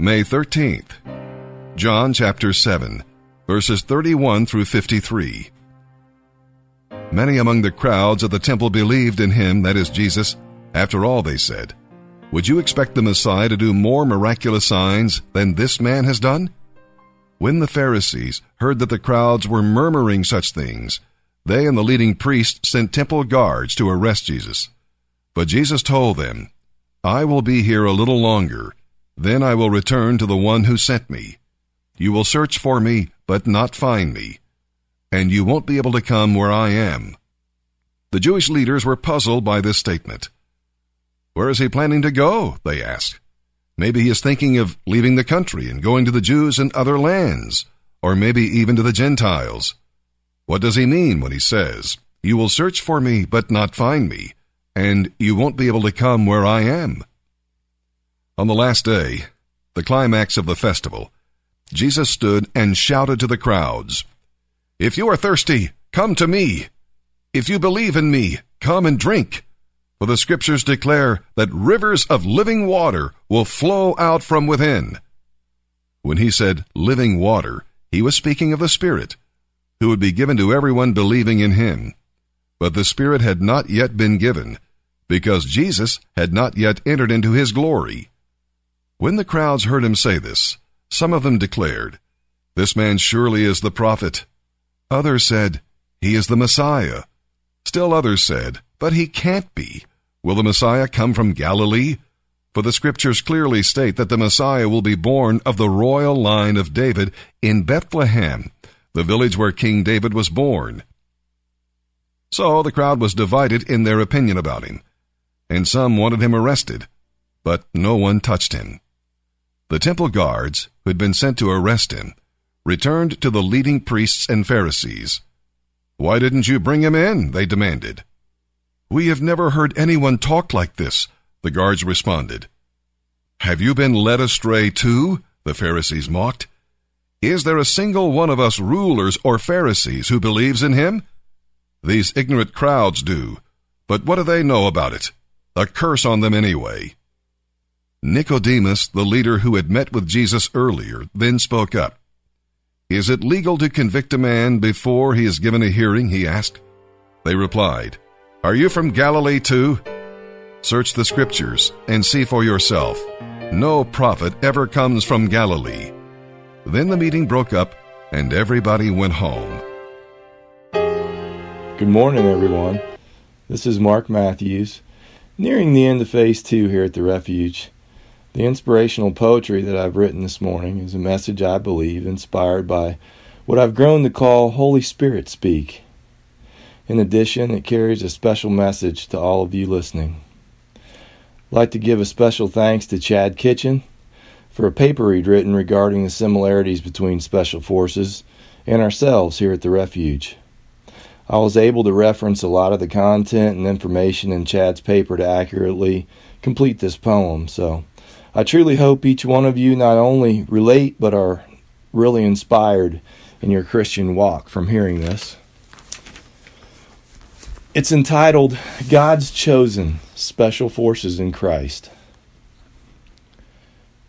May 13th. John chapter 7, verses 31 through 53. Many among the crowds of the temple believed in him, that is Jesus. After all, they said, Would you expect the Messiah to do more miraculous signs than this man has done? When the Pharisees heard that the crowds were murmuring such things, they and the leading priests sent temple guards to arrest Jesus. But Jesus told them, I will be here a little longer then I will return to the one who sent me. You will search for me, but not find me. And you won't be able to come where I am. The Jewish leaders were puzzled by this statement. Where is he planning to go? They asked. Maybe he is thinking of leaving the country and going to the Jews in other lands, or maybe even to the Gentiles. What does he mean when he says, You will search for me, but not find me, and you won't be able to come where I am? On the last day, the climax of the festival, Jesus stood and shouted to the crowds, If you are thirsty, come to me. If you believe in me, come and drink. For the scriptures declare that rivers of living water will flow out from within. When he said living water, he was speaking of the Spirit, who would be given to everyone believing in him. But the Spirit had not yet been given, because Jesus had not yet entered into his glory. When the crowds heard him say this, some of them declared, This man surely is the prophet. Others said, He is the Messiah. Still others said, But he can't be. Will the Messiah come from Galilee? For the scriptures clearly state that the Messiah will be born of the royal line of David in Bethlehem, the village where King David was born. So the crowd was divided in their opinion about him, and some wanted him arrested, but no one touched him. The temple guards, who had been sent to arrest him, returned to the leading priests and Pharisees. Why didn't you bring him in? they demanded. We have never heard anyone talk like this, the guards responded. Have you been led astray too? the Pharisees mocked. Is there a single one of us rulers or Pharisees who believes in him? These ignorant crowds do, but what do they know about it? A curse on them anyway. Nicodemus, the leader who had met with Jesus earlier, then spoke up. Is it legal to convict a man before he is given a hearing? he asked. They replied, Are you from Galilee too? Search the scriptures and see for yourself. No prophet ever comes from Galilee. Then the meeting broke up and everybody went home. Good morning, everyone. This is Mark Matthews, nearing the end of phase two here at the Refuge. The inspirational poetry that I've written this morning is a message I believe inspired by what I've grown to call Holy Spirit speak. In addition, it carries a special message to all of you listening. I'd like to give a special thanks to Chad Kitchen for a paper he'd written regarding the similarities between special forces and ourselves here at the refuge. I was able to reference a lot of the content and information in Chad's paper to accurately complete this poem, so I truly hope each one of you not only relate but are really inspired in your Christian walk from hearing this. It's entitled God's Chosen Special Forces in Christ.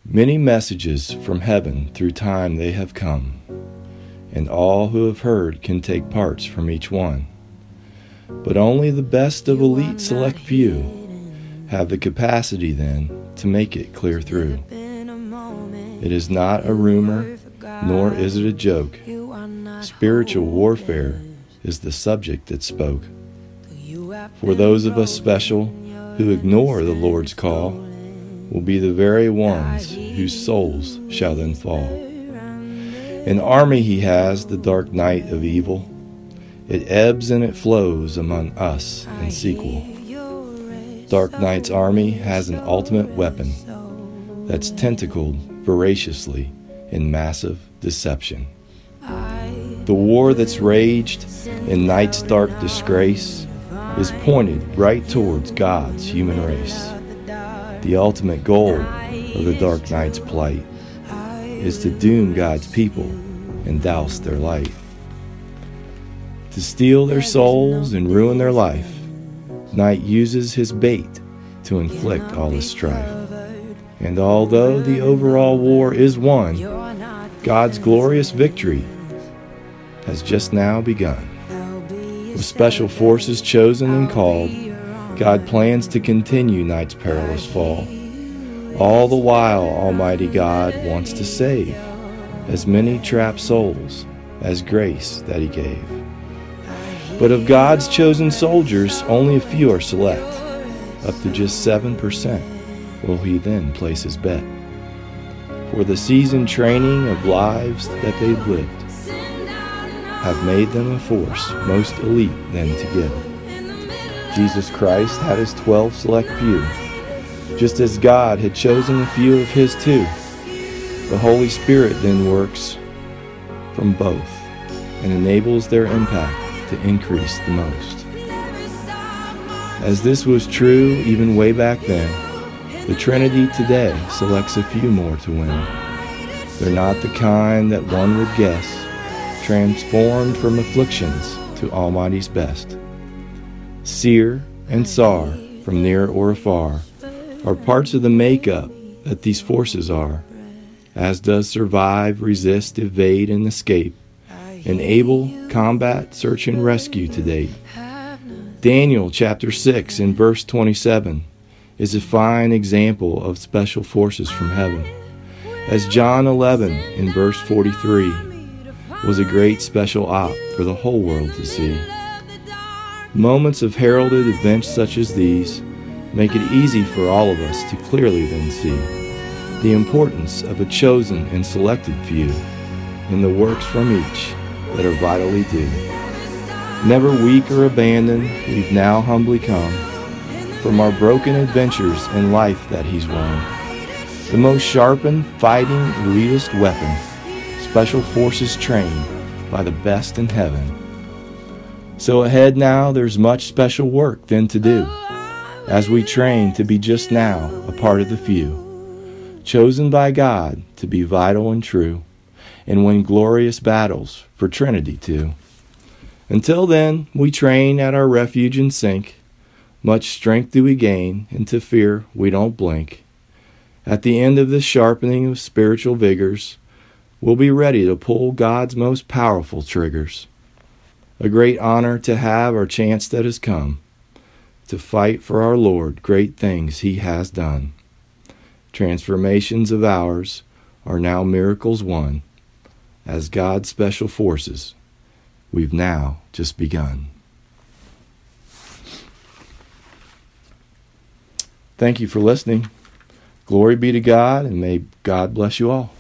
Many messages from heaven through time they have come, and all who have heard can take parts from each one. But only the best of elite select few have the capacity then to make it clear through. It is not a rumor, nor is it a joke. Spiritual warfare is the subject that spoke. For those of us special who ignore the Lord's call will be the very ones whose souls shall then fall. An army he has, the dark night of evil. It ebbs and it flows among us in sequel. Dark Knight's army has an ultimate weapon that's tentacled voraciously in massive deception. The war that's raged in night's dark disgrace is pointed right towards God's human race. The ultimate goal of the Dark Knight's plight is to doom God's people and douse their light. To steal their souls and ruin their life Night uses his bait to inflict all his strife. And although the overall war is won, God's glorious victory has just now begun. With special forces chosen and called, God plans to continue night's perilous fall. All the while, Almighty God wants to save as many trapped souls as grace that He gave. But of God's chosen soldiers, only a few are select. Up to just 7% will He then place His bet. For the seasoned training of lives that they've lived have made them a force most elite then to give. Jesus Christ had His 12 select few, just as God had chosen a few of His too. The Holy Spirit then works from both and enables their impact to increase the most. As this was true even way back then, the Trinity today selects a few more to win. They're not the kind that one would guess, transformed from afflictions to Almighty's best. SERE and SAR, from near or afar, are parts of the makeup that these forces are as does survive, resist, evade, and escape, enable, combat, search, and rescue to date. Daniel chapter 6 in verse 27 is a fine example of special forces from heaven, as John 11 in verse 43 was a great special op for the whole world to see. Moments of heralded events such as these make it easy for all of us to clearly then see the importance of a chosen and selected few, and the works from each that are vitally due. Never weak or abandoned, we've now humbly come from our broken adventures and life that He's won. The most sharpened, fighting, elitist weapon, special forces trained by the best in heaven. So ahead now, there's much special work then to do, as we train to be just now a part of the few chosen by God to be vital and true, and win glorious battles for Trinity too. Until then, we train at our refuge and sink. Much strength do we gain, and to fear we don't blink. At the end of this sharpening of spiritual vigors, we'll be ready to pull God's most powerful triggers. A great honor to have our chance that has come to fight for our Lord great things He has done. Transformations of ours are now miracles won. As God's special forces, we've now just begun. Thank you for listening. Glory be to God, and may God bless you all.